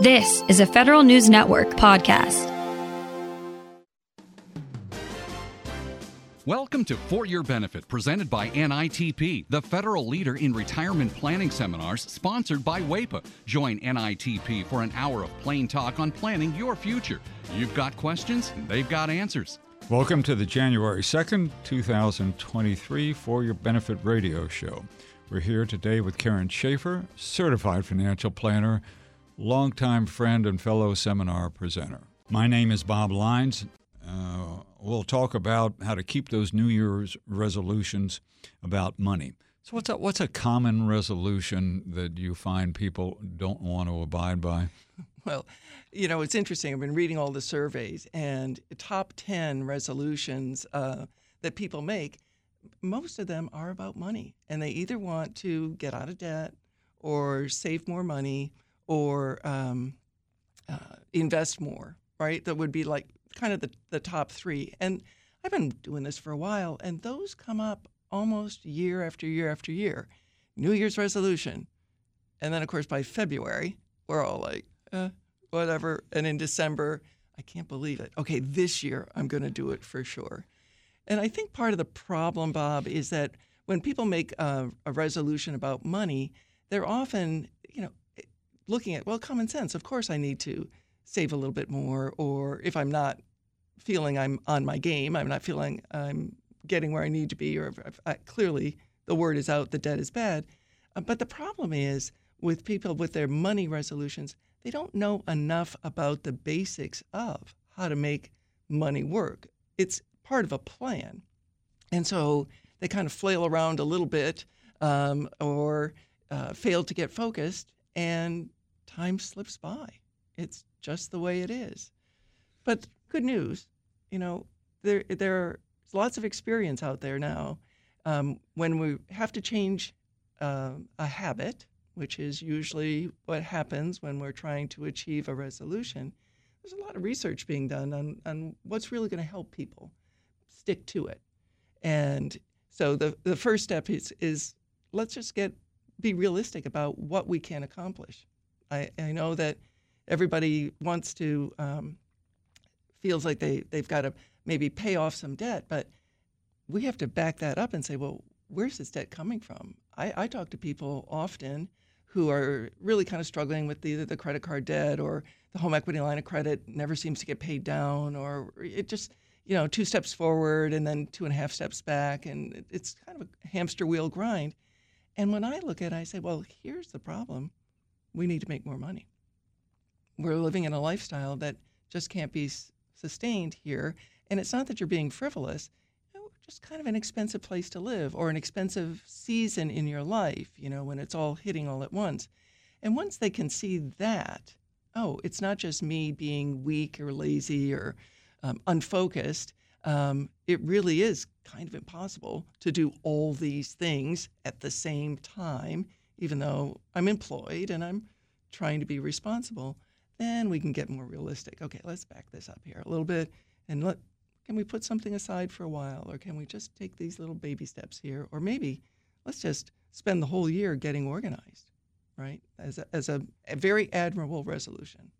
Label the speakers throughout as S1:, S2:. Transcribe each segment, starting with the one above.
S1: This is a Federal News Network podcast.
S2: Welcome to For Your Benefit, presented by NITP, the federal leader in retirement planning seminars, sponsored by WAEPA. Join NITP for an hour of plain talk on planning your future. You've got questions, they've got answers.
S3: Welcome to the January 2nd, 2023 For Your Benefit radio show. We're here today with Karen Schaefer, certified financial planner, longtime friend and fellow seminar presenter. My name is Bob Leins. Uh, we'll talk about how to keep those New Year's resolutions about money. So, what's a, what's a common resolution that you find people don't want to abide by?
S4: Well, you know, it's interesting. I've been reading all the surveys, and top 10 resolutions uh, that people make, most of them are about money. And they either want to get out of debt or save more money or um, uh, invest more, right? That would be like kind of the, the top three. And I've been doing this for a while, and those come up almost year after year after year. New Year's resolution. And then, of course, by February, we're all like, eh, whatever. And in December, I can't believe it. Okay, this year I'm going to do it for sure. And I think part of the problem, Bob, is that when people make a, a resolution about money, they're often, you know, looking at, well, common sense. Of course, I need to save a little bit more. Or if I'm not feeling I'm on my game, I'm not feeling I'm getting where I need to be, or I, clearly the word is out, the debt is bad. Uh, but the problem is with people with their money resolutions, they don't know enough about the basics of how to make money work. It's part of a plan. And so they kind of flail around a little bit um, or uh, fail to get focused, and time slips by. It's just the way it is. But good news, you know, there there's lots of experience out there now. Um, when we have to change uh, a habit, which is usually what happens when we're trying to achieve a resolution, there's a lot of research being done on, on what's really going to help people stick to it. And so the, the first step is, is let's just get be realistic about what we can accomplish. I, I know that everybody wants to um, feels like they they've got to maybe pay off some debt, but we have to back that up and say, well, where's this debt coming from? I, I talk to people often who are really kind of struggling with either the credit card debt or the home equity line of credit never seems to get paid down, or it just you know two steps forward and then two and a half steps back, and it's kind of a hamster wheel grind. And when I look at it, I say, well, here's the problem we need to make more money. We're living in a lifestyle that just can't be sustained here. And it's not that you're being frivolous, you know, just kind of an expensive place to live or an expensive season in your life, you know, when it's all hitting all at once. And once they can see that, oh, it's not just me being weak or lazy or um, unfocused. Um, it really is kind of impossible to do all these things at the same time even though I'm employed and I'm trying to be responsible, then we can get more realistic. Okay, let's back this up here a little bit and let can we put something aside for a while or can we just take these little baby steps here or maybe let's just spend the whole year getting organized, right? As a, as a, a very admirable resolution.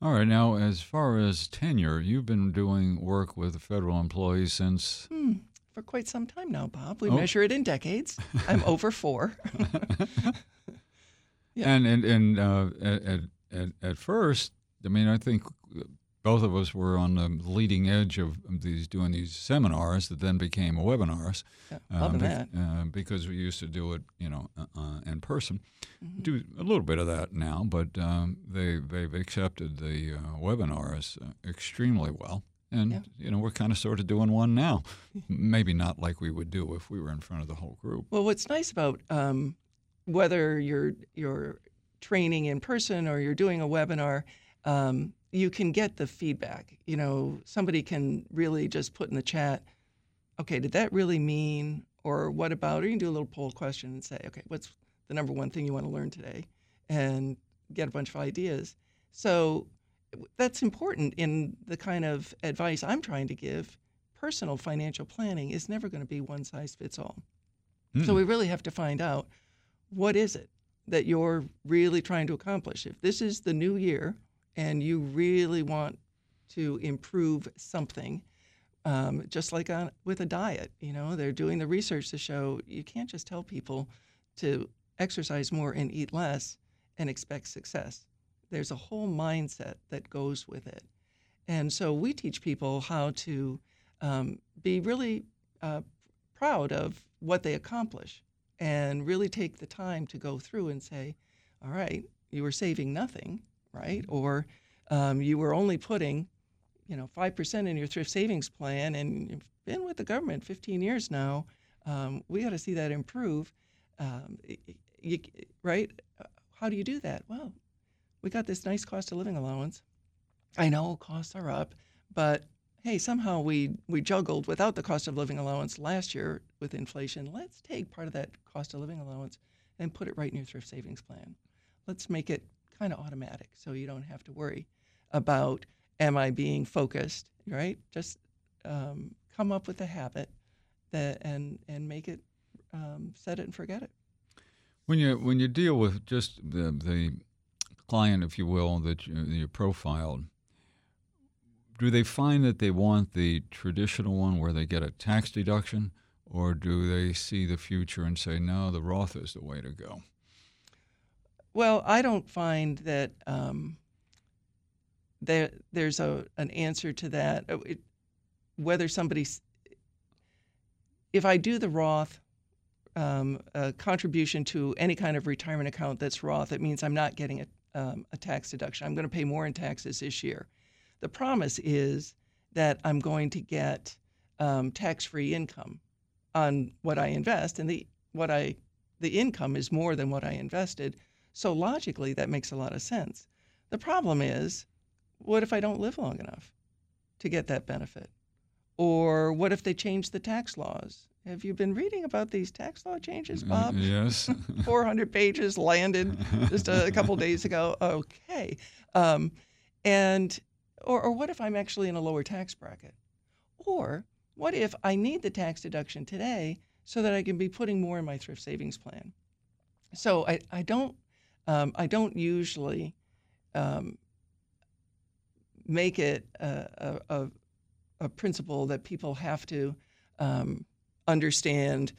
S3: All right. Now, as far as tenure, you've been doing work with federal employees since
S4: hmm for quite some time now, Bob. We oh. measure it in decades. I'm over four.
S3: yeah. And and and uh, at, at at first, I mean, I think both of us were on the leading edge of these doing these seminars that then became webinars.
S4: Yeah, uh, be, that. Uh,
S3: because we used to do it, you know, uh, uh, in person. Mm-hmm. Do a little bit of that now, but um, they they've accepted the uh, webinars uh, extremely well. And yeah. you know we're kind of sort of doing one now, maybe not like we would do if we were in front of the whole group.
S4: Well, what's nice about um, whether you're you're training in person or you're doing a webinar, um, you can get the feedback. You know, somebody can really just put in the chat, okay, did that really mean, or what about? Or you can do a little poll question and say, okay, what's the number one thing you want to learn today, and get a bunch of ideas. So that's important in the kind of advice I'm trying to give. Personal financial planning is never going to be one size fits all. Mm. So we really have to find out what is it that you're really trying to accomplish. If this is the new year, and you really want to improve something, um, just like on, with a diet, you know, they're doing the research to show you can't just tell people to exercise more and eat less and expect success. There's a whole mindset that goes with it. And so we teach people how to um, be really uh, proud of what they accomplish and really take the time to go through and say, all right, you were saving nothing, right? Or um, you were only putting, you know, 5% in your thrift savings plan and you've been with the government 15 years now. Um, we got to see that improve. Um, you, right? How do you do that? Well, we got this nice cost of living allowance. I know costs are up, but hey, somehow we we juggled without the cost of living allowance last year with inflation. Let's take part of that cost of living allowance and put it right in your thrift savings plan. Let's make it kind of automatic so you don't have to worry about am I being focused, right? Just um, come up with a habit that and and make it um, set it and forget it.
S3: When you when you deal with just the the client, if you will, that you, profiled, do they find that they want the traditional one where they get a tax deduction, or do they see the future and say, no, the Roth is the way to go?
S4: Well, I don't find that um, there there's a an answer to that. Uh, it, whether somebody's if I do the Roth um, a contribution to any kind of retirement account that's Roth, it means I'm not getting a, um, a tax deduction. I'm going to pay more in taxes this year. The promise is that I'm going to get um, tax-free income on what I invest, and the what I the income is more than what I invested. So logically, that makes a lot of sense. The problem is, what if I don't live long enough to get that benefit? Or what if they change the tax laws have you been reading about these tax law changes, uh, Bob?
S3: yes.
S4: 400 pages landed just a, couple days ago. Okay. Um, and, or, or what if I'm actually in a lower tax bracket? Or what if I need the tax deduction today so that I can be putting more in my thrift savings plan? So I, I don't, um, I don't usually um, make it a, a, a, principle that people have to um, understand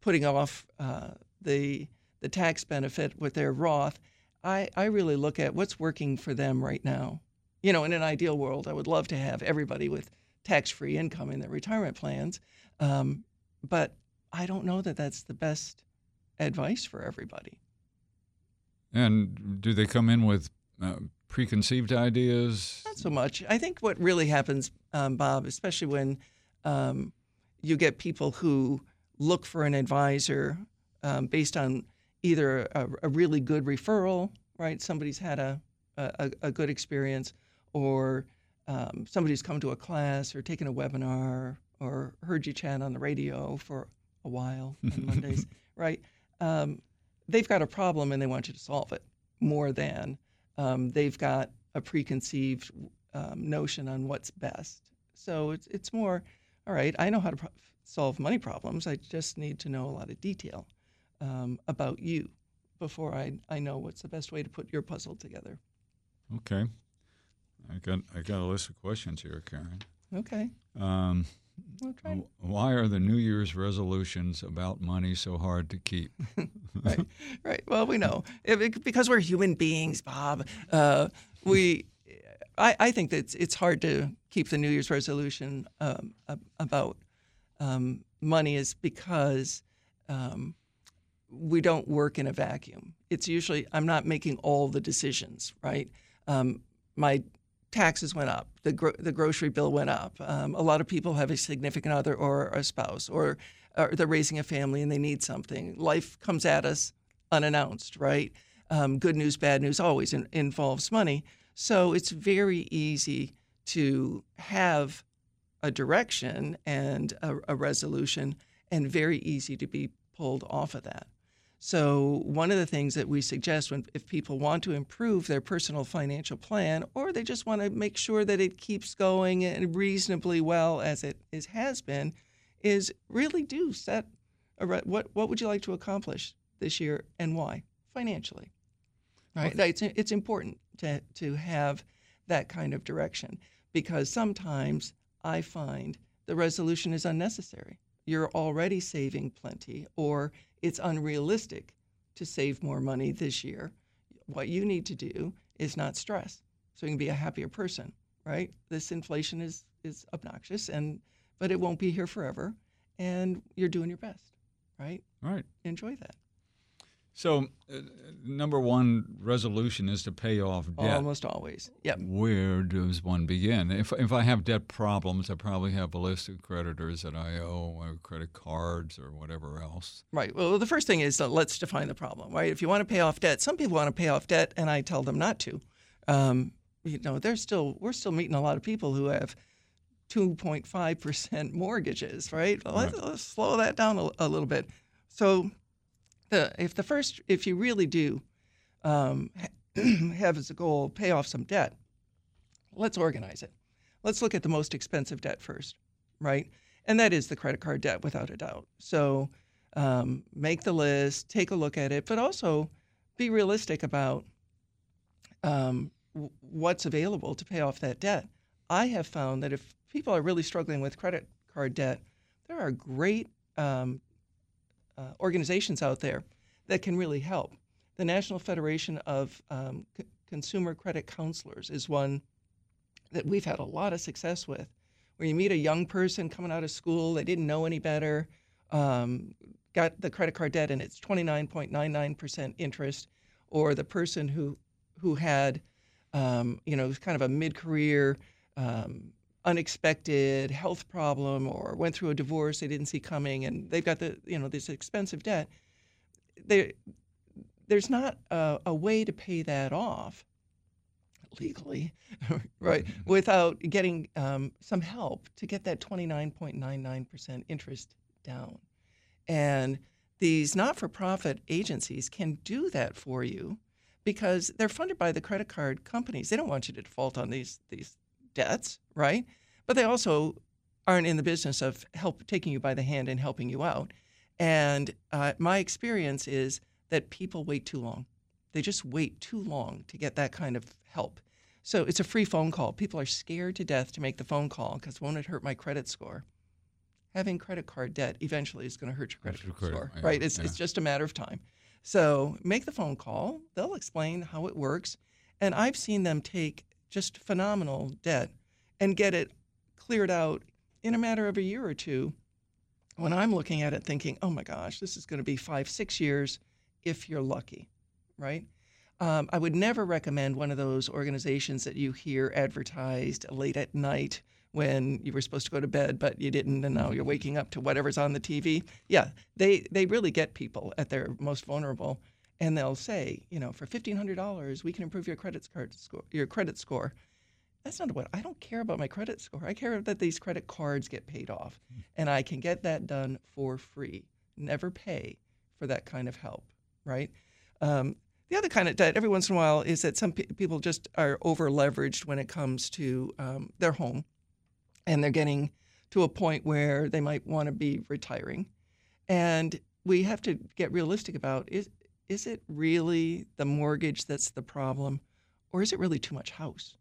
S4: putting off uh, the the tax benefit with their Roth. I, I really look at what's working for them right now. You know, in an ideal world, I would love to have everybody with tax free income in their retirement plans, um, but I don't know that that's the best advice for everybody.
S3: And do they come in with uh, preconceived ideas?
S4: Not so much. I think what really happens, um, Bob, especially when um, you get people who look for an advisor um, based on either a, a, really good referral, right? Somebody's had a, a, a good experience, or um, somebody's come to a class or taken a webinar or heard you chat on the radio for a while on Mondays, right? Um, they've got a problem and they want you to solve it more than um, they've got a preconceived um, notion on what's best. So it's, it's more all right, I know how to pro- solve money problems. I just need to know a lot of detail um, about you before I, I know what's the best way to put your puzzle together.
S3: Okay. I got I got a list of questions here, Karen.
S4: Okay.
S3: Um, why are the New Year's resolutions about money so hard to keep?
S4: right, right. Well, we know it, because we're human beings, Bob. Uh, we I, I think that it's, it's hard to keep the New Year's resolution um, about um, money is because um, we don't work in a vacuum. It's usually I'm not making all the decisions, right? Um, my taxes went up, the gro- the grocery bill went up. Um, a lot of people have a significant other or a spouse, or, or, they're raising a family and they need something. Life comes at us unannounced, right? Um, good news, bad news always in- involves money. So it's very easy to have a direction and a, a, resolution, and very easy to be pulled off of that. So one of the things that we suggest when if people want to improve their personal financial plan, or they just want to make sure that it keeps going and reasonably well as it is, has been, is really do set a, what what would you like to accomplish this year and why financially. Right, it's it's important to, to have that kind of direction because sometimes I find the resolution is unnecessary. You're already saving plenty, or it's unrealistic to save more money this year. What you need to do is not stress so you can be a happier person, right? This inflation is, is obnoxious, and but it won't be here forever, and you're doing your best, right?
S3: Right.
S4: Enjoy that.
S3: So, uh, number one resolution is to pay off debt.
S4: Almost always. Yep.
S3: Where does one begin? If, if I have debt problems, I probably have a list of creditors that I owe, or credit cards, or whatever else.
S4: Right. Well, the first thing is let's define the problem, right? If you want to pay off debt, some people want to pay off debt, and I tell them not to. Um, you know, there's still we're still meeting a lot of people who have 2.5 percent mortgages, right? Well, let's, let's slow that down a, a little bit. So the if the first if you really do um, have as a goal pay off some debt, let's organize it. Let's look at the most expensive debt first, right? And that is the credit card debt, without a doubt. So um, make the list, take a look at it, but also be realistic about um, what's available to pay off that debt. I have found that if people are really struggling with credit card debt, there are great um, uh, organizations out there that can really help. The National Federation of um, C- Consumer Credit Counselors is one that we've had a lot of success with, where you meet a young person coming out of school, they didn't know any better, um, got the credit card debt and it's 29.99% interest, or the person who who had, um, you know, kind of a mid-career um, unexpected health problem or went through a divorce they didn't see coming and they've got the you know this expensive debt there there's not a, a way to pay that off legally right without getting um, some help to get that 29.99% interest down. And these not-for-profit agencies can do that for you because they're funded by the credit card companies. They don't want you to default on these these debts, right? But they also aren't in the business of help taking you by the hand and helping you out. And uh, my experience is that people wait too long. They just wait too long to get that kind of help. So it's a free phone call. People are scared to death to make the phone call because won't it hurt my credit score? Having credit card debt eventually is going to hurt your credit score,
S3: yeah,
S4: right? It's,
S3: yeah.
S4: it's just a matter of time. So make the phone call. They'll explain how it works. And I've seen them take just phenomenal debt and get it cleared out in a matter of a year or two when I'm looking at it thinking, oh my gosh, this is going to be five, six years if you're lucky, right? Um, I would never recommend one of those organizations that you hear advertised late at night when you were supposed to go to bed but you didn't and now you're waking up to whatever's on the TV. Yeah, they, they really get people at their most vulnerable and they'll say, you know, for fifteen hundred dollars, we can improve your credit card score. Your credit score. That's not what I don't care about my credit score. I care that these credit cards get paid off, and I can get that done for free. Never pay for that kind of help, right? Um, the other kind of debt, every once in a while, is that some pe- people just are over leveraged when it comes to um, their home, and they're getting to a point where they might want to be retiring, and we have to get realistic about is is it really the mortgage that's the problem, or is it really too much house?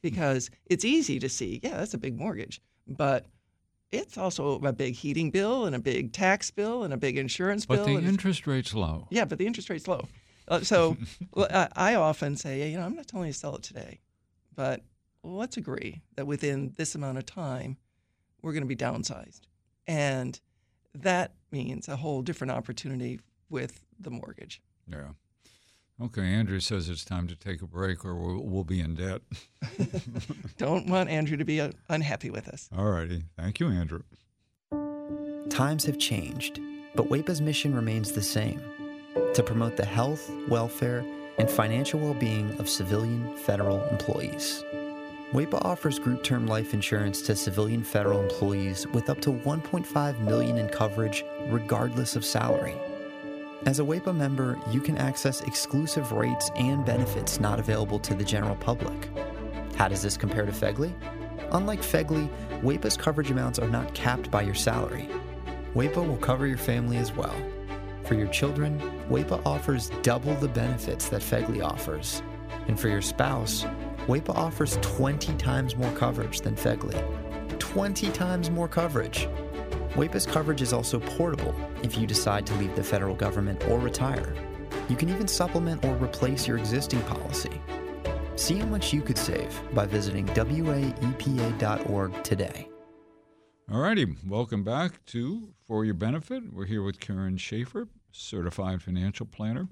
S4: Because it's easy to see, yeah, that's a big mortgage, but it's also a big heating bill and a big tax bill and a big insurance
S3: But
S4: bill.
S3: the interest rate's low.
S4: yeah, but the interest rate's low. Uh, so I often say, you know, I'm not telling you to sell it today, but let's agree that within this amount of time, we're going to be downsized. And that means a whole different opportunity with the mortgage.
S3: Yeah. Okay, Andrew says it's time to take a break or we'll, we'll be in debt.
S4: Don't want Andrew to be uh, unhappy with us.
S3: All righty. Thank you, Andrew.
S5: Times have changed, but WAEPA's mission remains the same to promote the health, welfare, and financial well being of civilian federal employees. WAEPA offers group term life insurance to civilian federal employees with up to 1.5 million in coverage regardless of salary. As a WAEPA member, you can access exclusive rates and benefits not available to the general public. How does this compare to FEGLI? Unlike FEGLI, WAEPA's coverage amounts are not capped by your salary. WAEPA will cover your family as well. For your children, WAEPA offers double the benefits that FEGLI offers. And for your spouse, WAEPA offers 20 times more coverage than FEGLI. 20 times more coverage. WAEPA's coverage is also portable if you decide to leave the federal government or retire. You can even supplement or replace your existing policy. See how much you could save by visiting waepa.org today.
S3: All righty, welcome back to For Your Benefit. We're here with Karen Schaefer, certified financial planner.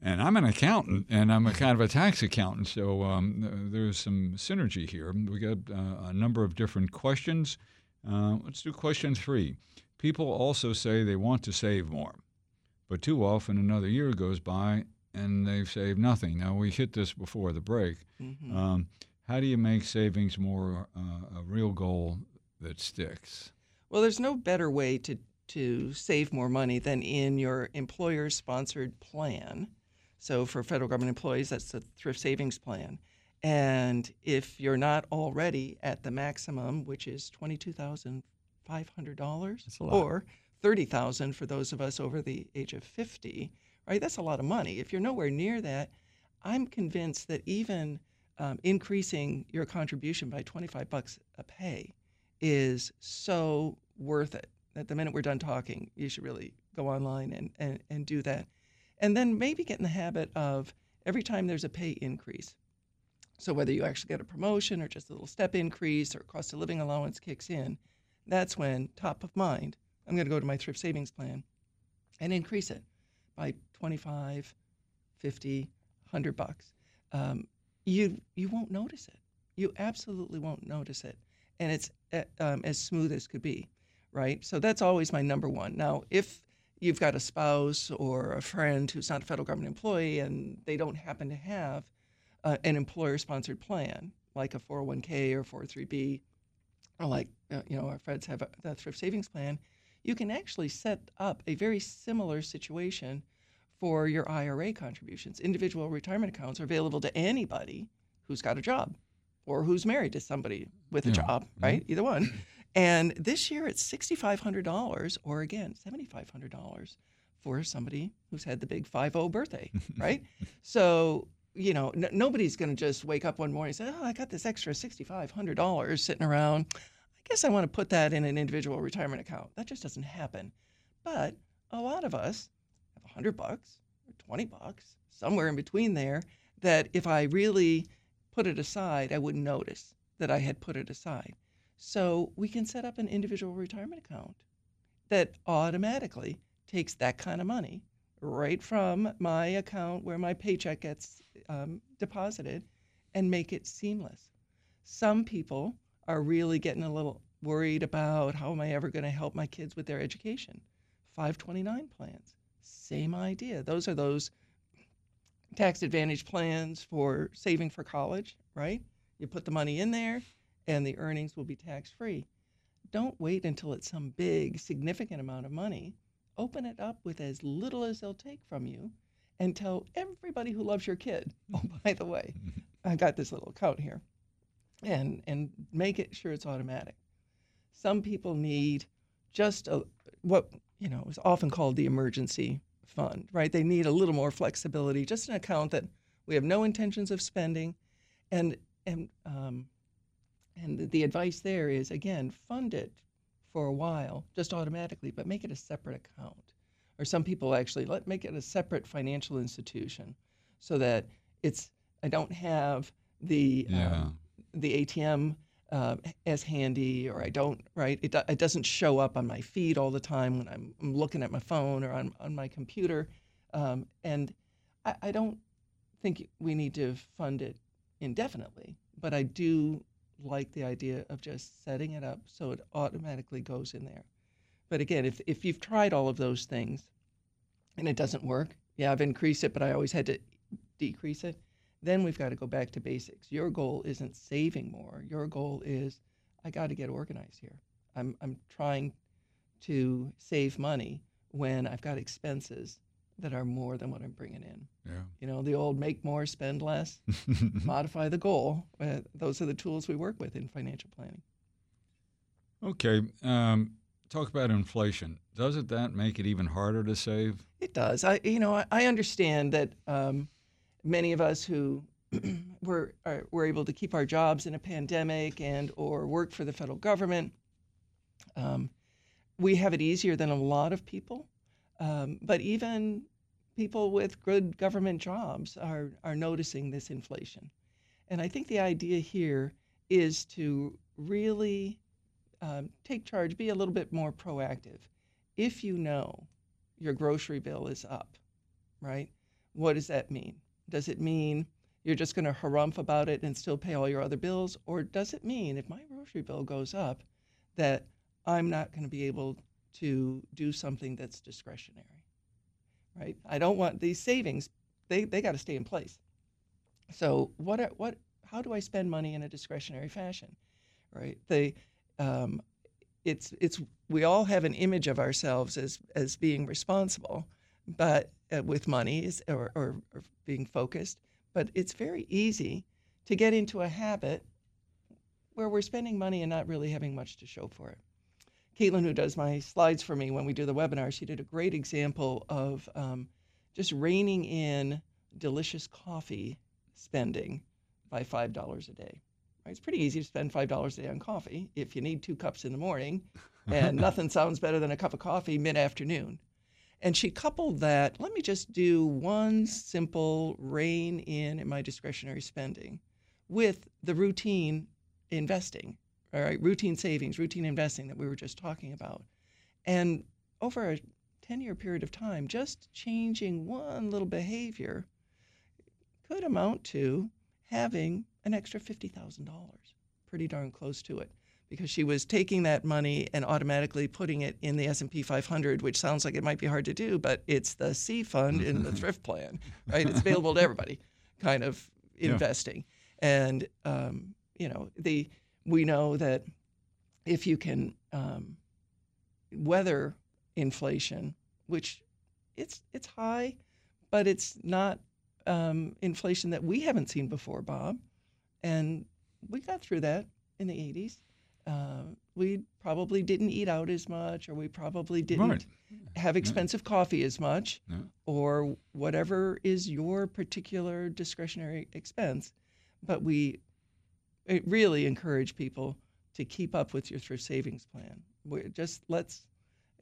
S3: And I'm an accountant, and I'm a kind of a tax accountant, so um, there's some synergy here. We got uh, a number of different questions. Uh, let's do question three. People also say they want to save more, but too often another year goes by and they've saved nothing. Now, we hit this before the break. Mm-hmm. Um, how do you make savings more uh, a real goal that sticks?
S4: Well, there's no better way to, to save more money than in your employer sponsored plan so for federal government employees, that's the thrift savings plan. And if you're not already at the maximum, which is twenty-two thousand five hundred dollars, or thirty thousand for those of us over the age of fifty, right? That's a lot of money. If you're nowhere near that, I'm convinced that even um, increasing your contribution by twenty-five bucks a pay is so worth it. That the minute we're done talking, you should really go online and, and, and do that. And then maybe get in the habit of every time there's a pay increase. So whether you actually get a promotion or just a little step increase or cost of living allowance kicks in, that's when top of mind, I'm going to go to my thrift savings plan and increase it by 25, 50, 100 bucks. Um, you you won't notice it. You absolutely won't notice it, and it's uh, um, as smooth as could be, right? So that's always my number one. Now, if you've got a spouse or a friend who's not a federal government employee and they don't happen to have uh, an employer sponsored plan like a 401k or 403b or like uh, you know our friends have a, a thrift savings plan you can actually set up a very similar situation for your IRA contributions. Individual retirement accounts are available to anybody who's got a job or who's married to somebody with a yeah. job, right? Either one. And this year it's $6,500 or again, $7,500 for somebody who's had the big 5 birthday, right? so, you know, n- nobody's going to just wake up one morning and say, oh, I got this extra $6,500 sitting around. I guess I want to put that in an individual retirement account. That just doesn't happen. But a lot of us have 100 bucks or 20 bucks, somewhere in between there, that if I really put it aside, I wouldn't notice that I had put it aside. So we can set up an individual retirement account that automatically takes that kind of money right from my account where my paycheck gets um, deposited and make it seamless. Some people are really getting a little worried about how am I ever going to help my kids with their education. 529 plans, same idea. Those are those tax advantage plans for saving for college, right? You put the money in there, and the earnings will be tax free. Don't wait until it's some big, significant amount of money. Open it up with as little as they'll take from you and tell everybody who loves your kid, oh, by the way, I got this little account here. And, and make it sure it's automatic. Some people need just a, what you know is often called the emergency fund, right? They need a little more flexibility, just an account that we have no intentions of spending, and and um, and the advice there is again, fund it for a while, just automatically, but make it a separate account. Or some people actually let make it a separate financial institution, so that it's I don't have the yeah. um, the ATM uh, as handy, or I don't right. It, it doesn't show up on my feed all the time when I'm, I'm looking at my phone or on on my computer, um, and I, I don't think we need to fund it indefinitely, but I do like the idea of just setting it up so it automatically goes in there. But again, if, if you've tried all of those things and it doesn't work, yeah, I've increased it, but I always had to decrease it, then we've got to go back to basics. Your goal isn't saving more. Your goal is I got to get organized here. I'm, I'm trying to save money when I've got expenses that are more than what I'm bringing in.
S3: Yeah.
S4: You know, the old make more, spend less, modify the goal. Uh, those are the tools we work with in financial planning.
S3: Okay. Um, talk about inflation. Doesn't that make it even harder to save?
S4: It does. I, you know, I, I understand that um, many of us who were are, are, we're able to keep our jobs in a pandemic and or work for the federal government. Um, we have it easier than a lot of people, um, but even people with good government jobs are are noticing this inflation, and I think the idea here is to really um, take charge, be a little bit more proactive. If you know your grocery bill is up, right? What does that mean? Does it mean you're just going to harumph about it and still pay all your other bills? Or does it mean if my grocery bill goes up that I'm not going to be able to do something that's discretionary? Right? I don't want these savings, they, they got to stay in place. So what what how do I spend money in a discretionary fashion? Right? The um, it's it's we all have an image of ourselves as as being responsible, but uh, with money is, or, or, or being focused. But it's very easy to get into a habit where we're spending money and not really having much to show for it. Caitlin, who does my slides for me when we do the webinar, she did a great example of um, just reining in delicious coffee spending by $5 a day. Right? It's pretty easy to spend $5 a day on coffee if you need two cups in the morning, and nothing sounds better than a cup of coffee mid afternoon. And she coupled that, let me just do one simple rein in in my discretionary spending with the routine investing, all right, routine savings, routine investing that we were just talking about. And over a 10 year period of time, just changing one little behavior could amount to having an extra $50,000, pretty darn close to it because she was taking that money and automatically putting it in the S&P 500, which sounds like it might be hard to do, but it's the C fund in the thrift plan, right? It's available to everybody, kind of investing. Yeah. And um, you know, the we know that if you can um, weather inflation, which it's it's high, but it's not um, inflation that we haven't seen before, Bob. And we got through that in the 80s. Uh, we probably didn't eat out as much, or we probably didn't right. have expensive coffee as much, or whatever is your particular discretionary expense. But we really encourage people to keep up with your thrift savings plan. just let's,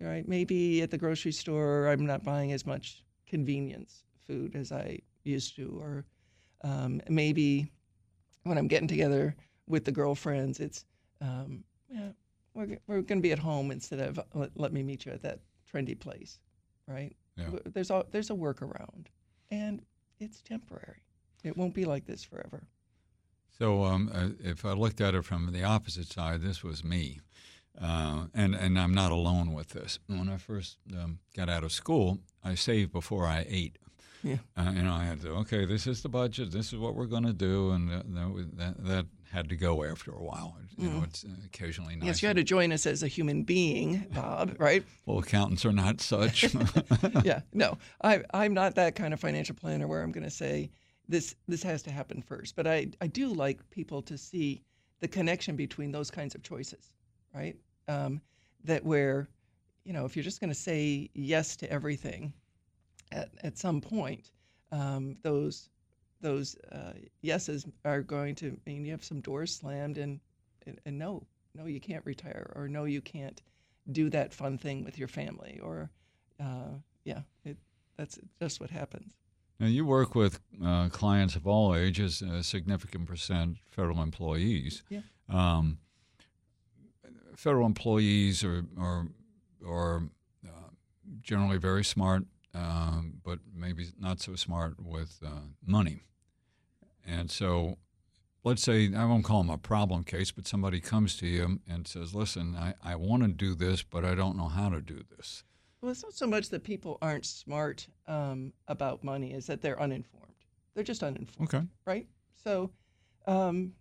S4: right? Maybe at the grocery store, I'm not buying as much convenience food as I used to, or um, maybe when I'm getting together with the girlfriends, it's um, yeah, we're, we're going to be at home instead of let, let, me meet you at that trendy place, right? Yeah. There's a there's a workaround, and it's temporary. It won't be like this forever.
S3: So um, uh, if I looked at it from the opposite side, this was me. Uh, and and I'm not alone with this. When I first um, got out of school, I saved before I ate. Yeah. Uh, you know, I had to okay, this is the budget. This is what we're going to do, and that that had to go after a while. You mm. know, it's uh, occasionally nice.
S4: Yes, you had to join us as a human being, Bob. Right?
S3: well, accountants are not such.
S4: yeah. No, I I'm not that kind of financial planner where I'm going to say this this has to happen first. But I I do like people to see the connection between those kinds of choices, right? Um, that where, you know, if you're just going to say yes to everything, at, at some point, um, those those uh, yeses are going to mean you have some doors slammed and, and, and no, no, you can't retire, or no, you can't do that fun thing with your family, or uh, yeah, it, that's just what happens.
S3: Now, you work with uh, clients of all ages, a significant percent federal employees.
S4: Yeah.
S3: Um, federal employees are, are, are uh, generally very smart um, but maybe not so smart with uh, money. And so, let's say, I won't call them a problem case, but somebody comes to you and says, Listen, I, I want to do this, but I don't know how to do this.
S4: Well, it's not so much that people aren't smart um, about money, is that they're uninformed. They're just uninformed.
S3: Okay.
S4: Right? So, um,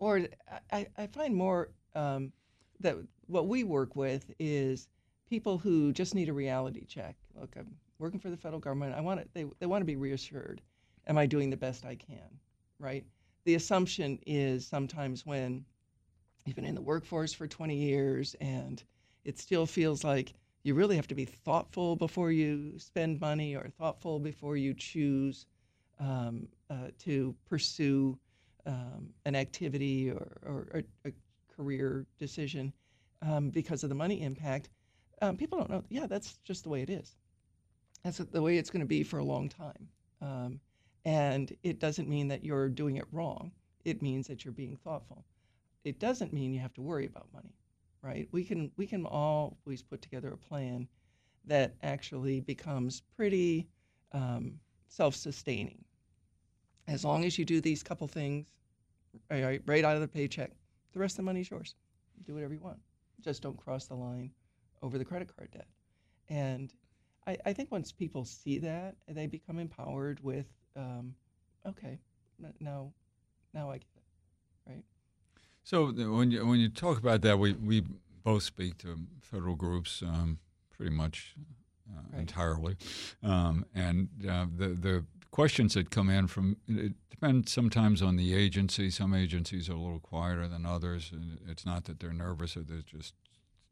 S4: or I, I find more um, that what we work with is people who just need a reality check. Look, I'm working for the federal government. I want to, they, they want to be reassured. Am I doing the best I can? Right? The assumption is sometimes when you've been in the workforce for 20 years and it still feels like you really have to be thoughtful before you spend money or thoughtful before you choose um, uh, to pursue um, an activity or, or, or, a career decision um, because of the money impact, um, people don't know. Yeah, that's just the way it is. That's the way it's going to be for a long time. Um, and it doesn't mean that you're doing it wrong. It means that you're being thoughtful. It doesn't mean you have to worry about money, right? We can we can always put together a plan that actually becomes pretty um, self-sustaining. As long as you do these couple things right, right out of the paycheck, the rest of the money's yours. Do whatever you want. Just don't cross the line over the credit card debt. And I, I think once people see that, they become empowered with, um, okay, now, now I get it, right?
S3: So when you when you talk about that, we we both speak to federal groups um, pretty much uh, right. entirely, um, and uh, the the questions that come in from it depends sometimes on the agency. Some agencies are a little quieter than others. and It's not that they're nervous or they're just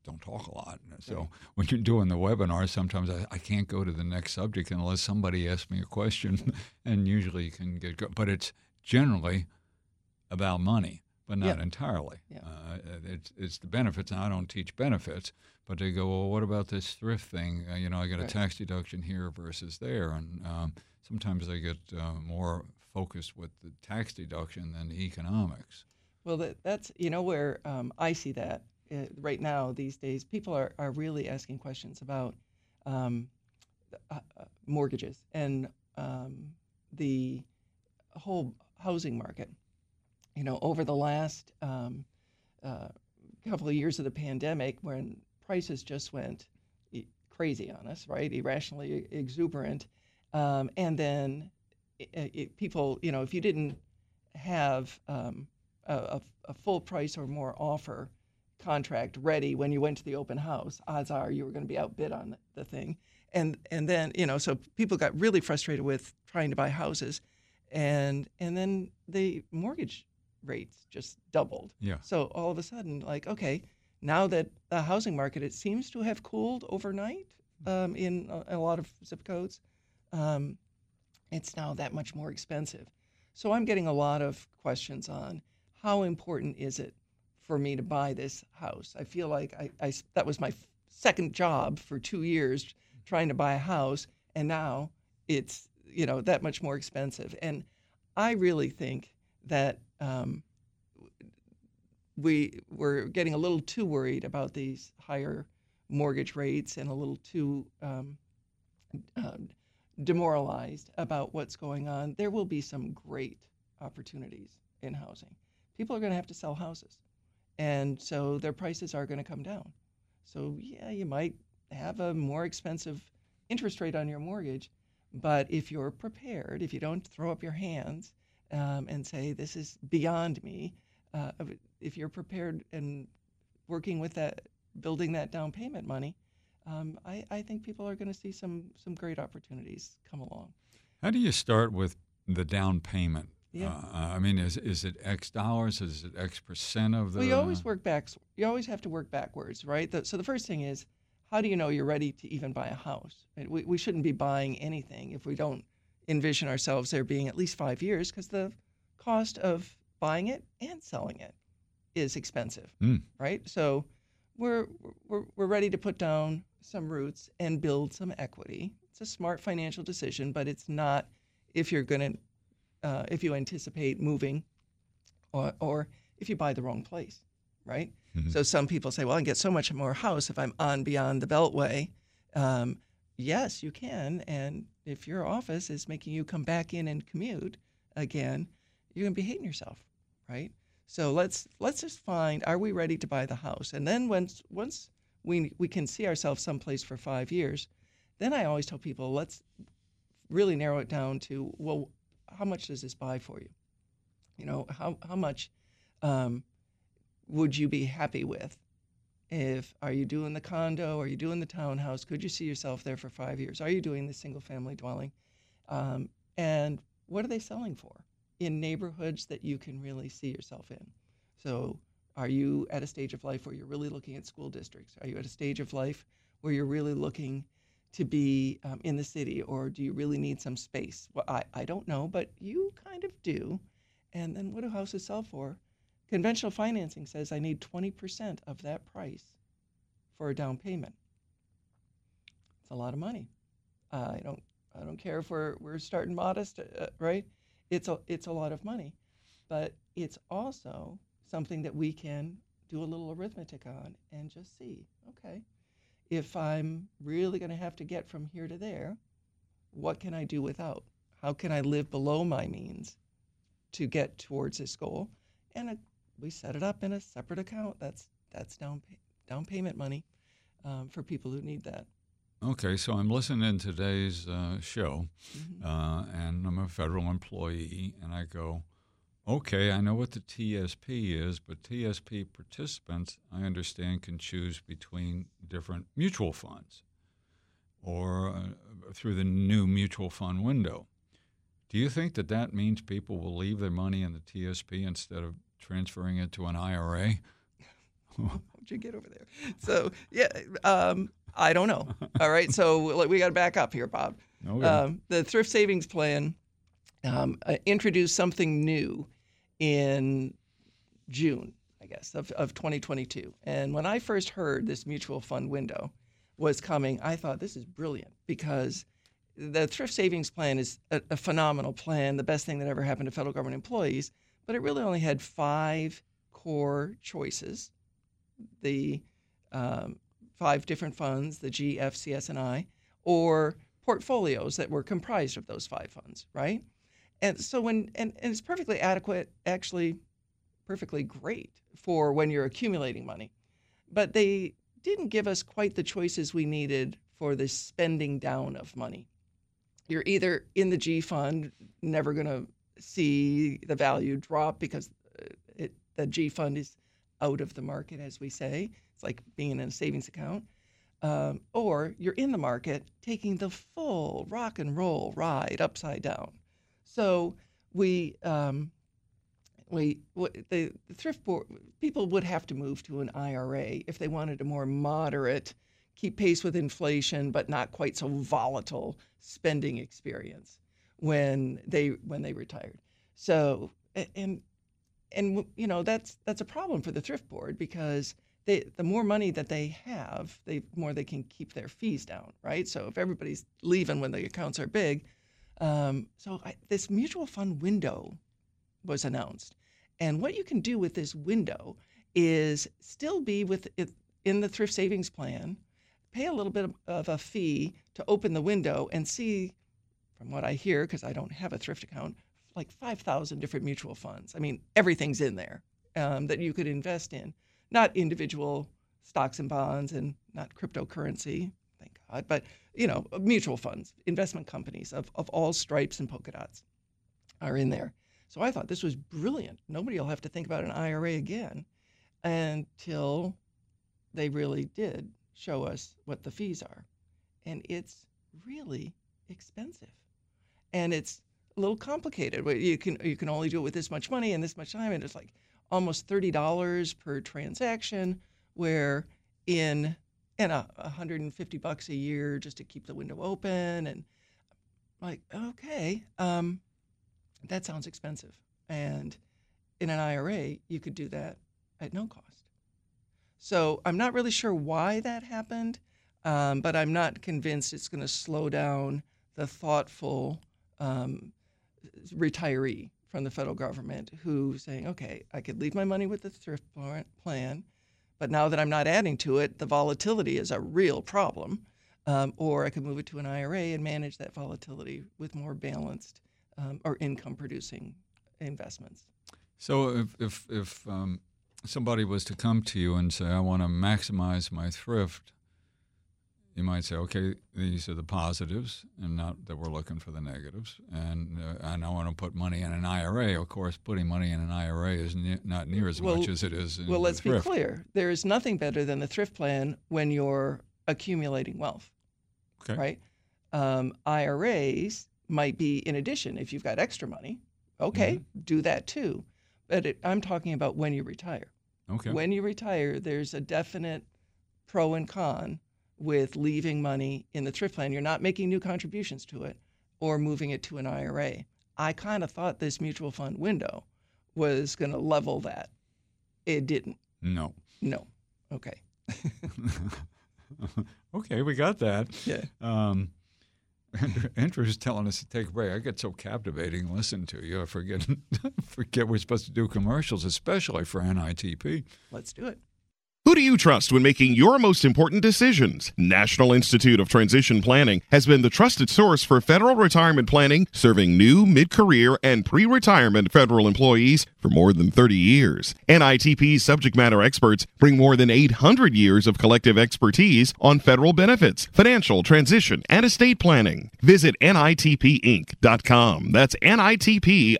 S3: don't talk a lot. So right. when you're doing the webinar, sometimes I, I, can't go to the next subject unless somebody asks me a question, and usually you can get. Go- but it's generally about money, but not entirely.
S4: Yeah.
S3: Uh, it's it's the benefits. And I don't teach benefits, but they go, well, what about this thrift thing? Uh, you know, I got right. a tax deduction here versus there, and um, sometimes they get uh, more focused with the tax deduction than the economics.
S4: Well, that, that's you know where um, I see that uh, right now these days. People are, are really asking questions about um, uh, uh, mortgages and um, the whole housing market. You know, over the last um, uh, couple of years of the pandemic, when prices just went crazy on us, right? Irrationally exuberant. Um, and then it, it, people, you know, if you didn't have um, a, a, full price or more offer contract ready when you went to the open house, odds are you were going to be outbid on the, the thing. And and then you know, so people got really frustrated with trying to buy houses, and and then the mortgage rates just doubled.
S3: Yeah.
S4: So all of a sudden, like, okay, now that the housing market it seems to have cooled overnight um, in a, a, lot of zip codes, um, it's now that much more expensive. So I'm getting a lot of questions on how important is it for me to buy this house. I feel like I, I that was my second job for two years trying to buy a house, and now it's you know that much more expensive. And I really think that um, we were getting a little too worried about these higher mortgage rates and a little too um, uh, demoralized about what's going on. There will be some great opportunities in housing. People are going to have to sell houses, and so their prices are going to come down. So yeah, you might have a more expensive interest rate on your mortgage, but if you're prepared, if you don't throw up your hands um, and say this is beyond me, uh, if you're prepared and working with that, building that down payment money, um, I, I think people are going to see some some great opportunities come along.
S3: How do you start with the down payment?
S4: Yeah.
S3: Uh, I mean, is is it X dollars? Is it X percent of the?
S4: Well, you always work back. You always have to work backwards, right? The, so the first thing is, how do you know you're ready to even buy a house? We, we shouldn't be buying anything if we don't envision ourselves there being at least five years, because the cost of buying it and selling it is expensive,
S3: mm.
S4: right? So we're, we're, we're ready to put down some roots and build some equity. It's a smart financial decision, but it's not if you're going to, uh, if you anticipate moving or, or if you buy the wrong place, right? Mm-hmm. So some people say, well, I can get so much more house if I'm on beyond the Beltway. Um, yes, you can. And if your office is making you come back in and commute again, you're going to be hating yourself, right? So let's let's just find are we ready to buy the house? And then once once we we can see ourselves someplace for five years, then I always tell people let's really narrow it down to well, how much does this buy for you? You know, how how much um, would you be happy with? If are you doing the condo? Are you doing the townhouse? Could you see yourself there for five years? Are you doing the single family dwelling? Um, and what are they selling for? in neighborhoods that you can really see yourself in. So, are you at a stage of life where you're really looking at school districts? Are you at a stage of life where you're really looking to be um, in the city, or do you really need some space? Well, I, I don't know, but you kind of do. And then what do houses sell for? Conventional financing says I need 20% of that price for a down payment. It's a lot of money. Uh, I don't I don't care if we're we're starting modest, uh, right? It's a it's a lot of money, but it's also something that we can do a little arithmetic on and just see, okay, if I'm really going to have to get from here to there, what can I do without? How can I live below my means to get towards this goal? And a, we set it up in a separate account. That's that's down pay, down payment money um, for people who need that.
S3: Okay, so I'm listening to today's uh, show,
S4: Mm-hmm.
S3: uh, and I'm a federal employee, and I go, okay, I know what the TSP is, but TSP participants, I understand, can choose between different mutual funds or uh, through the new mutual fund window. Do you think that that means people will leave their money in the TSP instead of transferring it to an IRA?
S4: How'd you get over there? So yeah, um, I don't know. All right, so we got to back up here, Bob.
S3: Okay.
S4: Um, the thrift savings plan um, uh, introduced something new in June, I guess, of, of 2022. And when I first heard this mutual fund window was coming, I thought this is brilliant because the thrift savings plan is a, a phenomenal plan, the best thing that ever happened to federal government employees. But it really only had five core choices the um, five different funds, the G, F, CS, and I, or portfolios that were comprised of those five funds, right? And so when and, and it's perfectly adequate, actually perfectly great for when you're accumulating money. But they didn't give us quite the choices we needed for the spending down of money. You're either in the G fund, never going to see the value drop because uh, it, the G fund is out of the market, as we say. It's like being in a savings account. Um, or you're in the market taking the full rock and roll ride upside down. So we um, we the, the thrift board people would have to move to an IRA if they wanted a more moderate, keep pace with inflation but not quite so volatile spending experience when they when they retired. So and and you know that's that's a problem for the thrift board because they, the more money that they have, the more they can keep their fees down, right? So if everybody's leaving when the accounts are big, um, so I, this mutual fund window was announced, and what you can do with this window is still be with it in the thrift savings plan, pay a little bit of a fee to open the window and see, from what I hear, because I don't have a thrift account, like 5,000 different mutual funds. I mean, everything's in there um, that you could invest in, not individual stocks and bonds and not cryptocurrency, thank God, but, you know, mutual funds, investment companies of, of all stripes and polka dots are in there. So I thought this was brilliant. Nobody will have to think about an IRA again until they really did show us what the fees are. And it's really expensive. And it's a little complicated. You can you can only do it with this much money and this much time, and it's like almost thirty dollars per transaction. Where in and a 150 bucks a year just to keep the window open, and like okay, um, that sounds expensive. And in an IRA, you could do that at no cost. So I'm not really sure why that happened, um, but I'm not convinced it's going to slow down the thoughtful um, retiree from the federal government who's saying, okay, I could leave my money with the thrift plan, but now that I'm not adding to it, the volatility is a real problem. Um, or I could move it to an IRA and manage that volatility with more balanced um, or income producing investments.
S3: So if if if um, somebody was to come to you and say, "I want to maximize my thrift," you might say, "Okay, these are the positives, and not that we're looking for the negatives." And uh, and I want to put money in an IRA. Of course, putting money in an IRA is ne- not near as
S4: Well-
S3: much as it is. In
S4: Well, let's be
S3: thrift.
S4: clear. There is nothing better than the thrift plan when you're accumulating wealth,
S3: Okay.
S4: right? Um, IRAs might be in addition if you've got extra money. Okay,
S3: Mm-hmm.
S4: do that too. But it, I'm talking about when you retire.
S3: Okay.
S4: When you retire, there's a definite pro and con with leaving money in the thrift plan. You're not making new contributions to it or moving it to an IRA. I kind of thought this mutual fund window was going to level that. It didn't.
S3: No.
S4: No. Okay.
S3: okay, we got that.
S4: Yeah.
S3: Um, Andrew's telling us to take a break. I get so captivating listening to you. I forget forget we're supposed to do commercials, especially for NITP.
S4: Let's do it.
S6: Who do you trust when making your most important decisions? National Institute of Transition Planning has been the trusted source for federal retirement planning, serving new, mid career, and pre retirement federal employees for more than 30 years. NITP's subject matter experts bring more than 800 years of collective expertise on federal benefits, financial transition, and estate planning. Visit NITPinc.com. That's NITPINC.com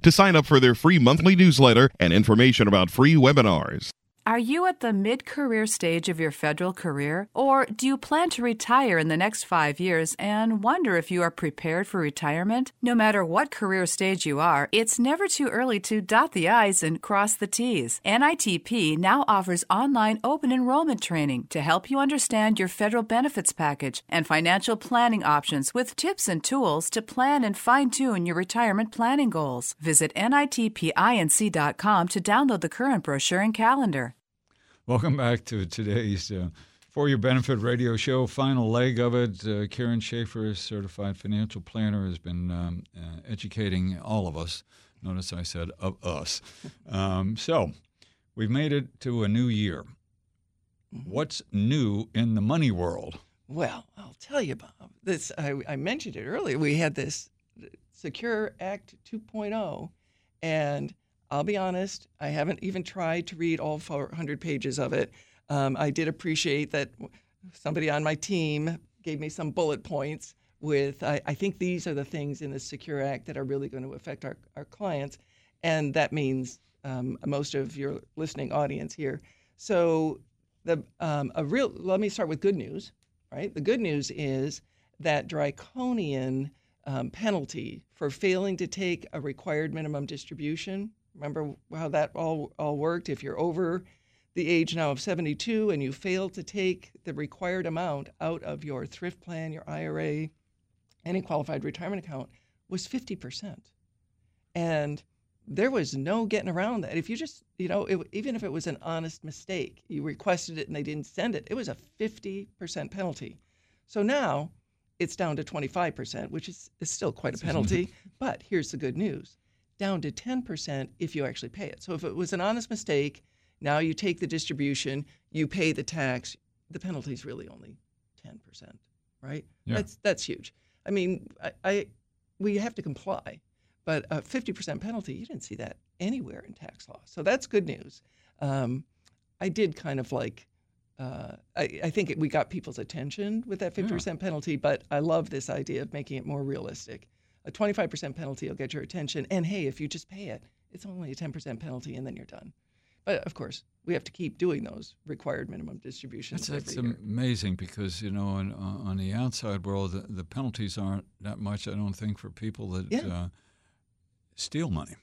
S6: to sign up for their free monthly newsletter and information about free webinars.
S7: Are you at the mid career stage of your federal career? Or do you plan to retire in the next five years and wonder if you are prepared for retirement? No matter what career stage you are, it's never too early to dot the I's and cross the T's. NITP now offers online open enrollment training to help you understand your federal benefits package and financial planning options with tips and tools to plan and fine tune your retirement planning goals. Visit NITPINC.com to download the current brochure and calendar.
S3: Welcome back to today's uh, For Your Benefit radio show, final leg of it. Uh, Karen Schaeffer, certified financial planner, has been um, uh, educating all of us. Notice I said of us. Um, so we've made it to a new year. What's new in the money world?
S4: Well, I'll tell you, Bob. This I, I mentioned it earlier. We had this Secure Act 2.0, and I'll be honest, I haven't even tried to read all 400 pages of it. Um, I did appreciate that somebody on my team gave me some bullet points with, I, I, think these are the things in the Secure Act that are really going to affect our, our clients. And that means um, most of your listening audience here. So, the um, a real, let me start with good news, right? The good news is that draconian um, penalty for failing to take a required minimum distribution Remember how that all, all worked? If you're over the age now of 72 and you fail to take the required amount out of your thrift plan, your IRA, any qualified retirement account, was 50%. And there was no getting around that. If you just, you know, it, even if it was an honest mistake, you requested it and they didn't send it, it was a 50% penalty. So now it's down to 25%, which is, is still quite a penalty. but here's the good news down to 10% if you actually pay it. So if it was an honest mistake, now you take the distribution, you pay the tax, the penalty is really only 10%, right?
S3: Yeah.
S4: That's that's huge. I mean, I, I we have to comply, but a 50% penalty, you didn't see that anywhere in tax law. So that's good news. Um, I did kind of like, uh, I, I, think it, we got people's attention with that 50% yeah. penalty, but I love this idea of making it more realistic a 25% penalty will get your attention. And hey, if you just pay it, it's only a 10% penalty and then you're done. But of course, we have to keep doing those required minimum distributions.
S3: That's, that's amazing because, you know, on, on the outside world, the, the, penalties aren't that much, I don't think, for people that yeah. uh, steal money.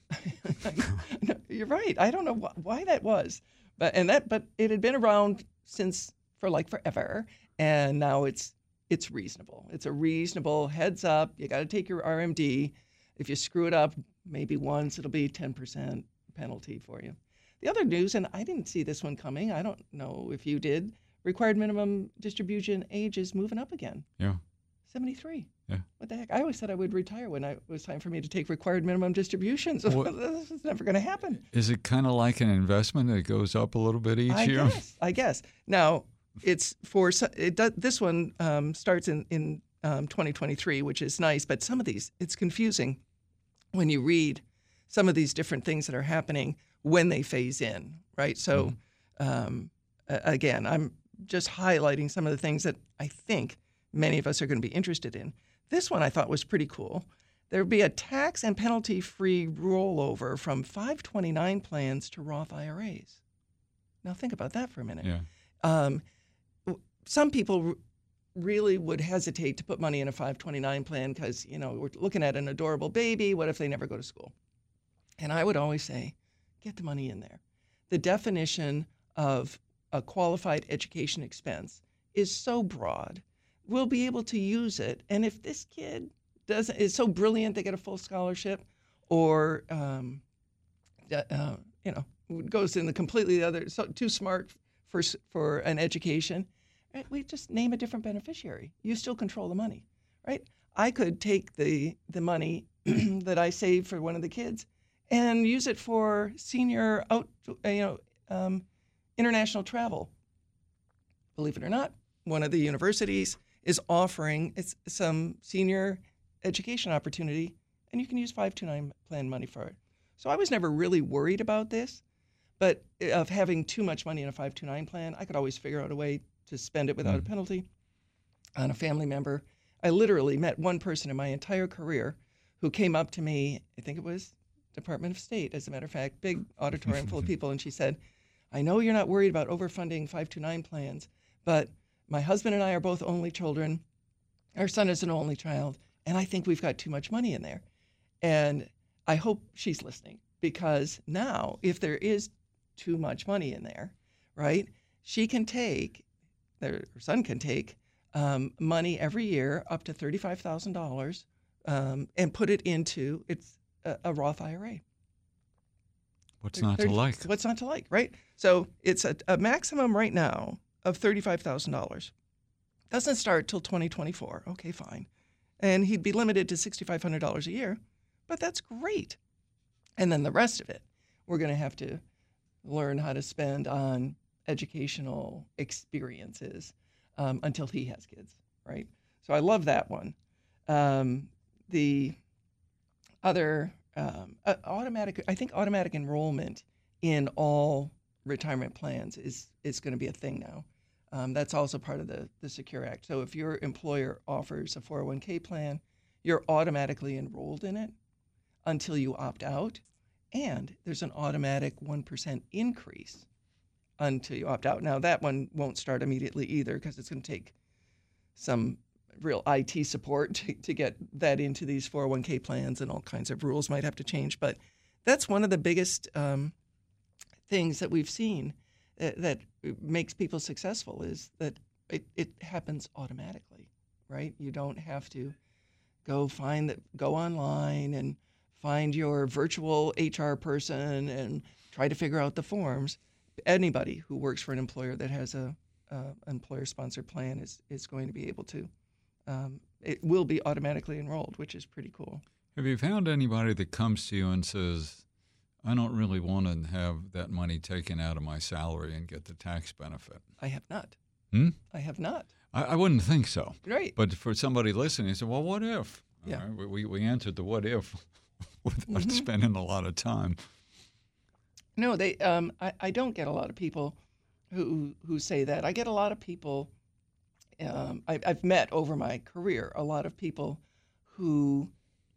S4: no, you're right. I don't know wh- why that was. But and that but it had been around since for like forever and now it's it's reasonable. It's a reasonable heads up. You got to take your RMD. If you screw it up, maybe once, it'll be 10% penalty for you. The other news, and I didn't see this one coming, I don't know if you did, required minimum distribution age is moving up again.
S3: Yeah.
S4: 73.
S3: Yeah.
S4: What the heck? I always said I would retire when it was time for me to take required minimum distributions. Well, this is never going to happen.
S3: Is it kind of like an investment that goes up a little bit each
S4: I
S3: year?
S4: Guess, I guess. Now, it's for it does, this one um, starts in in um, 2023, which is nice. But some of these, it's confusing when you read some of these different things that are happening when they phase in, right? So, mm-hmm. um, again, I'm just highlighting some of the things that I think many of us are going to be interested in. This one I thought was pretty cool. There would be a tax and penalty free rollover from 529 plans to Roth IRAs. Now, think about that for a minute.
S3: Yeah.
S4: Um, some people really would hesitate to put money in a 529 plan because, you know, we're looking at an adorable baby. What if they never go to school? And I would always say, get the money in there. The definition of a qualified education expense is so broad. We'll be able to use it, and if this kid doesn't is so brilliant they get a full scholarship, or um, uh, you know goes in the completely other so too smart for for an education, right? we just name a different beneficiary. You still control the money, right? I could take the the money that I save for one of the kids and use it for senior out, you know, um, international travel. Believe it or not, one of the universities is offering it's some senior education opportunity, and you can use 529 plan money for it. So I was never really worried about this, but uh, of having too much money in a 529 plan, I could always figure out a way to spend it without mm. a penalty on a family member. I literally met one person in my entire career who came up to me, I think it was Department of State, as a matter of fact, big auditorium full of people, and she said, I know you're not worried about overfunding 529 plans, but my husband and I are both only children. Our son is an only child, and I think we've got too much money in there. And I hope she's listening because now, if there is too much money in there, right, she can take, her son can take um, money every year up to $35,000 um, and put it into it's a, a Roth IRA.
S3: What's not to like?
S4: What's not to like, right? So it's a, a maximum right now of $35,000. Doesn't start till 2024. Okay, fine. And he'd be limited to $6,500 a year, but that's great. And then the rest of it, we're going to have to learn how to spend on educational experiences um, until he has kids, right? So I love that one. Um, the other um, automatic, I think automatic enrollment in all retirement plans is is going to be a thing now. Um, that's also part of the the Secure Act. So if your employer offers a 401k plan, you're automatically enrolled in it until you opt out, and there's an automatic one percent increase until you opt out. Now that one won't start immediately either because it's going to take some real IT support to, to get that into these 401k plans and all kinds of rules might have to change. But that's one of the biggest um, things that we've seen that, that, makes people successful is that it, it happens automatically, right? You don't have to go find that, go online and find your virtual HR person and try to figure out the forms. Anybody who works for an employer that has a uh, employer sponsored plan is, is going to be able to um, it will be automatically enrolled, which is pretty cool.
S3: Have you found anybody that comes to you and says, I don't really want to have that money taken out of my salary and get the tax benefit?
S4: I have not.
S3: Hmm?
S4: I have not.
S3: I, I wouldn't think so.
S4: Right.
S3: But for somebody listening, you say, well, what if?
S4: Yeah.
S3: Right, we, we answered the what if without mm-hmm. spending a lot of time.
S4: No, they. Um, I, I don't get a lot of people who who say that. I get a lot of people um, I, I've met over my career a lot of people who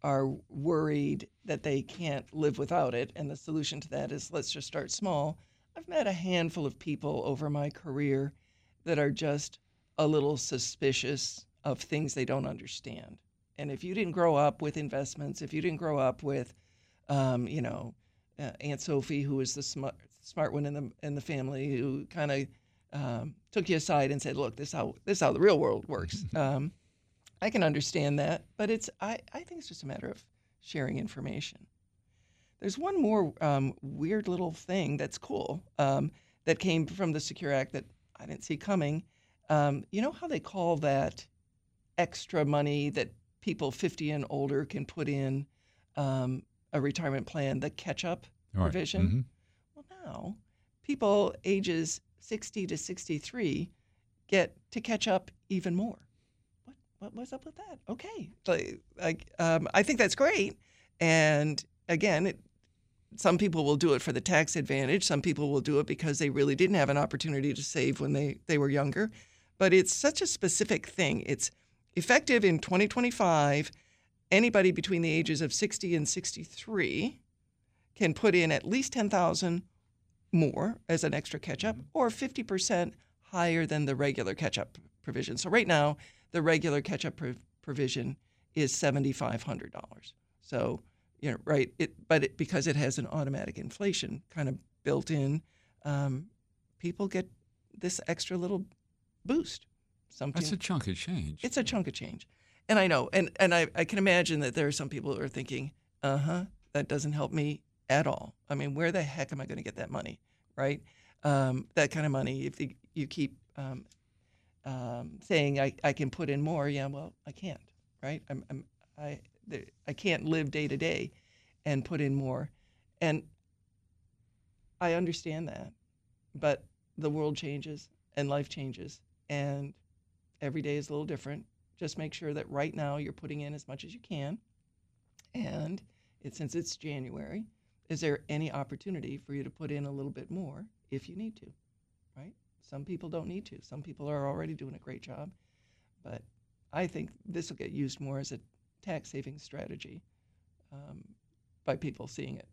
S4: are worried that they can't live without it, and the solution to that is let's just start small. I've met a handful of people over my career that are just a little suspicious of things they don't understand. And if you didn't grow up with investments, if you didn't grow up with, um, you know, uh, Aunt Sophie, who was the smart, smart one in the in the family, who kind of um, took you aside and said, "Look, this is how this is how the real world works." Um, I can understand that, but it's I, I think it's just a matter of sharing information. There's one more um, weird little thing that's cool um, that came from the Secure Act that I didn't see coming. Um, you know how they call that extra money that people 50 and older can put in um, a retirement plan, the catch-up right. provision?
S3: Mm-hmm.
S4: Well, now people ages 60 to 63 get to catch up even more. What what was up with that? Okay, like, like um, I think that's great. And again, it, some people will do it for the tax advantage. Some people will do it because they really didn't have an opportunity to save when they, they were younger. But it's such a specific thing. It's effective in 2025. Anybody between the ages of 60 and 63 can put in at least 10,000 more as an extra catch up or 50% higher than the regular catch up provision. So right now, the regular catch up provision is $7,500. So, you know, right, it, but it, because it has an automatic inflation kind of built in, um, people get this extra little boost. Something
S3: That's a chunk of change.
S4: it's a chunk of change. And I know, and, and I, I can imagine that there are some people who are thinking, uh huh, that doesn't help me at all. I mean, where the heck am I going to get that money, right? Um, that kind of money, if you, keep um, um, saying I, I can put in more, yeah, well, I can't, right? I'm, I'm, I, I can't live day to day and put in more. And I understand that, but the world changes and life changes, and every day is a little different. Just make sure that right now you're putting in as much as you can. And it, since it's January, is there any opportunity for you to put in a little bit more if you need to? Right? Some people don't need to. Some people are already doing a great job. But I think this will get used more as a tax saving strategy um, by people seeing it.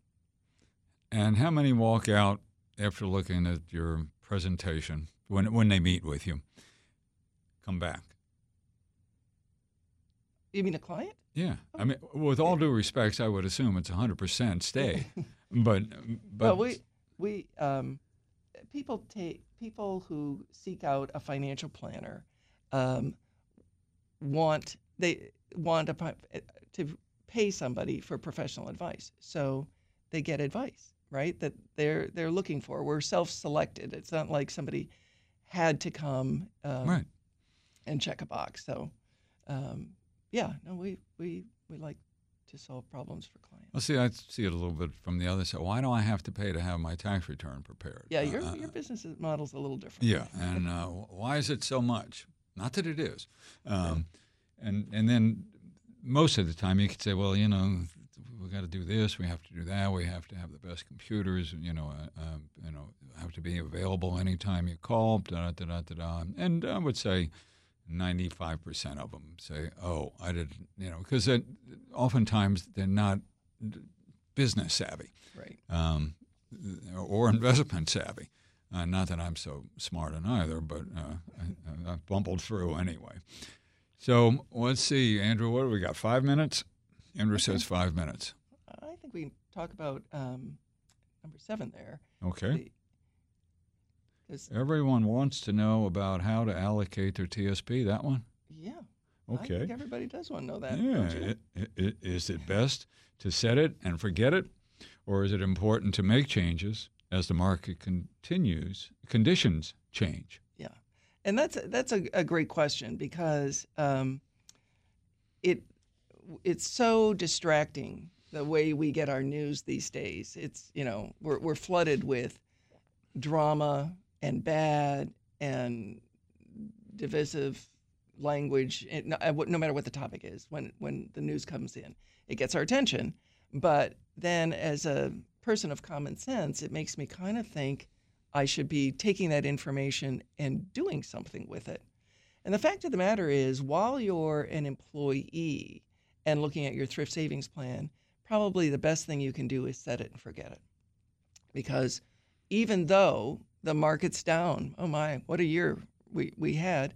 S3: And how many walk out after looking at your presentation when when they meet with you? Come back.
S4: You mean a client?
S3: Yeah, I mean, with all due respects, I would assume it's 100% stay, but but
S4: well, we we um, people take people who seek out a financial planner um, want they want a, to pay somebody for professional advice, so they get advice, right? That they're they're looking for. We're self-selected. It's not like somebody had to come um,
S3: right.
S4: and check a box. So, um, yeah, no, we we we like to solve problems for clients.
S3: Well, see, I see it a little bit from the other side. Why do I have to pay to have my tax return prepared?
S4: Yeah, your
S3: Uh,
S4: your business model's a little different.
S3: Yeah, and uh, why is it so much? Not that it is, um, and and then most of the time you could say, well, you know, we got to do this, we have to do that, we have to have the best computers, you know, uh, um, you know, have to be available anytime you call, da da da da da. And I would say. 95% of them say, "Oh, I didn't," you know, because oftentimes they're not business savvy
S4: Right.
S3: um, or investment savvy. Uh, not that I'm so smart in either, but uh, I, I bumbled through anyway. So let's see, Andrew. What do we got? Five minutes. Andrew says five minutes.
S4: I think we can talk about um, number seven there.
S3: Okay. Everyone wants to know about how to allocate their TSP. That one.
S4: yeah. I
S3: Okay.
S4: think everybody does want to know that.
S3: Yeah.
S4: don't you?
S3: i- i- Is it best to set it and forget it, or is it important to make changes as the market continues, conditions change?
S4: Yeah, and that's that's a, a great question because um, it it's so distracting the way we get our news these days. It's you know we're we're flooded with drama and bad and divisive language, no, uh, no matter what the topic is. When when the news comes in, it gets our attention. But then, as a person of common sense, it makes me kind of think I should be taking that information and doing something with it. And the fact of the matter is, while you're an employee and looking at your thrift savings plan, probably the best thing you can do is set it and forget it. Because even though the market's down, oh my, what a year we, we had,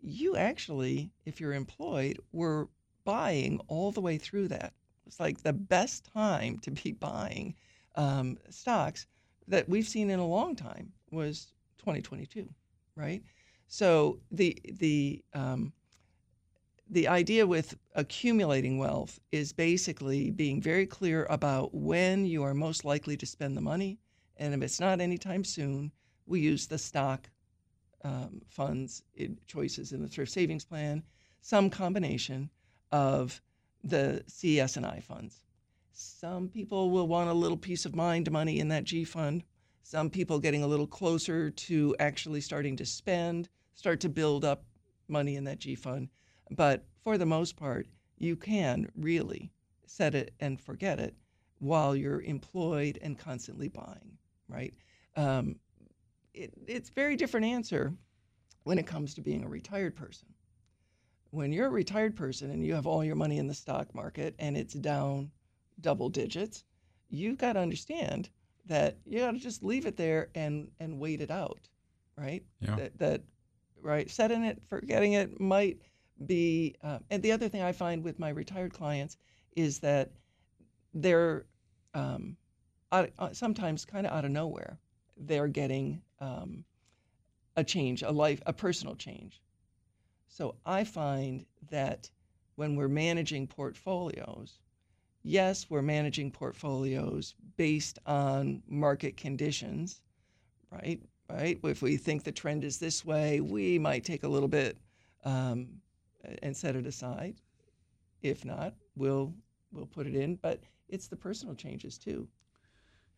S4: you actually, if you're employed, were buying all the way through that. It's like the best time to be buying um, stocks that we've seen in a long time was 2022, right? So the the um, the idea with accumulating wealth is basically being very clear about when you are most likely to spend the money, and if it's not anytime soon, we use the stock um, funds in choices in the thrift savings plan, some combination of the CS and I funds. Some people will want a little peace of mind money in that G fund. Some people getting a little closer to actually starting to spend, start to build up money in that G fund. But for the most part, you can really set it and forget it while you're employed and constantly buying, right? Um, it, it's a very different answer when it comes to being a retired person. When you're a retired person and you have all your money in the stock market and it's down double digits, you've got to understand that you got to just leave it there and and wait it out, right?
S3: Yeah.
S4: That, that right, setting it, forgetting it might be. Uh, and the other thing I find with my retired clients is that they're um, out, uh, sometimes kind of out of nowhere. They're getting um, a change, a life, a personal change. So I find that when we're managing portfolios, yes, we're managing portfolios based on market conditions, right? Right. If we think the trend is this way, we might take a little bit um, and set it aside. If not, we'll we'll put it in. But it's the personal changes too.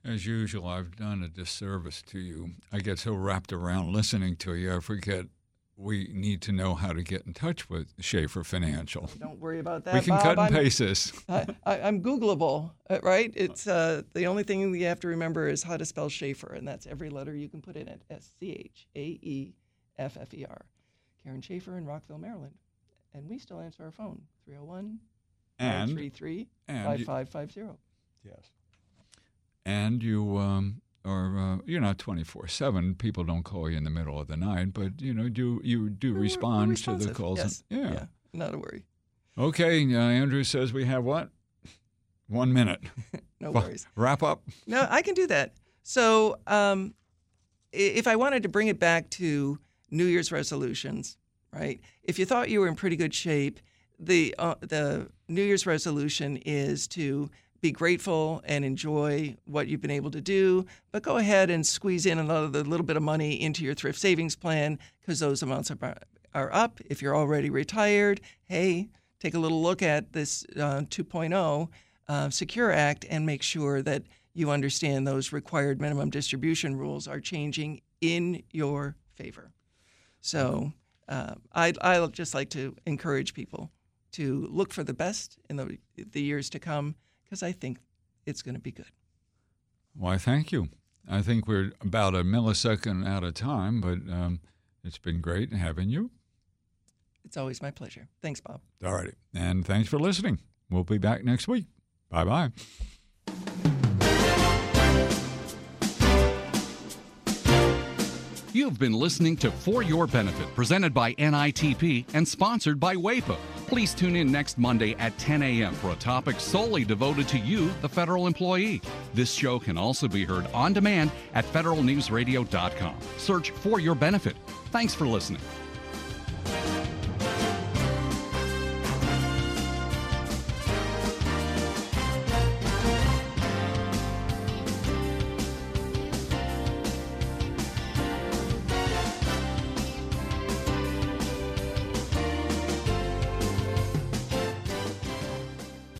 S3: As usual, I've done a disservice to you. I get so wrapped around listening to you, I forget we need to know how to get in touch with Schaeffer Financial.
S4: Don't worry about that.
S3: We can
S4: Bob.
S3: cut and
S4: I'm,
S3: paste this.
S4: I, I, I'm Googleable, uh, right? It's uh, the only thing you have to remember is how to spell Schaeffer, and that's every letter you can put in it. S C H A E F F E R. Karen Schaeffer in Rockville, Maryland, and we still answer our phone 301
S3: And
S4: 533 5550.
S3: yes, and you um, are uh, you're not twenty four seven. People don't call you in the middle of the night, but you know do you do
S4: We're- we're
S3: respond to the calls?
S4: Yes.
S3: yeah.
S4: yeah, not a worry.
S3: Okay. Uh, Andrew says we have what? One minute.
S4: No
S3: Well,
S4: worries.
S3: Wrap up.
S4: No, I can do that. So, um, if I wanted to bring it back to New Year's resolutions, right? If you thought you were in pretty good shape, the uh, the New Year's resolution is to be grateful and enjoy what you've been able to do, but go ahead and squeeze in another little bit of money into your thrift savings plan because those amounts are are up. If you're already retired, hey, take a little look at this uh, 2.0 uh, Secure Act and make sure that you understand those required minimum distribution rules are changing in your favor. So uh, I, I'll just like to encourage people to look for the best in the, the years to come because I think it's going to be good.
S3: Why, thank you. I think we're about a millisecond out of time, but um, it's been great having you.
S4: It's always my pleasure. Thanks, Bob.
S3: All righty. And thanks for listening. We'll be back next week. Bye bye.
S2: You've been listening to For Your Benefit, presented by NITP and sponsored by WAEPA. Please tune in next Monday at 10 a.m. for a topic solely devoted to you, the federal employee. This show can also be heard on demand at federalnewsradio.com. Search For Your Benefit. Thanks for listening.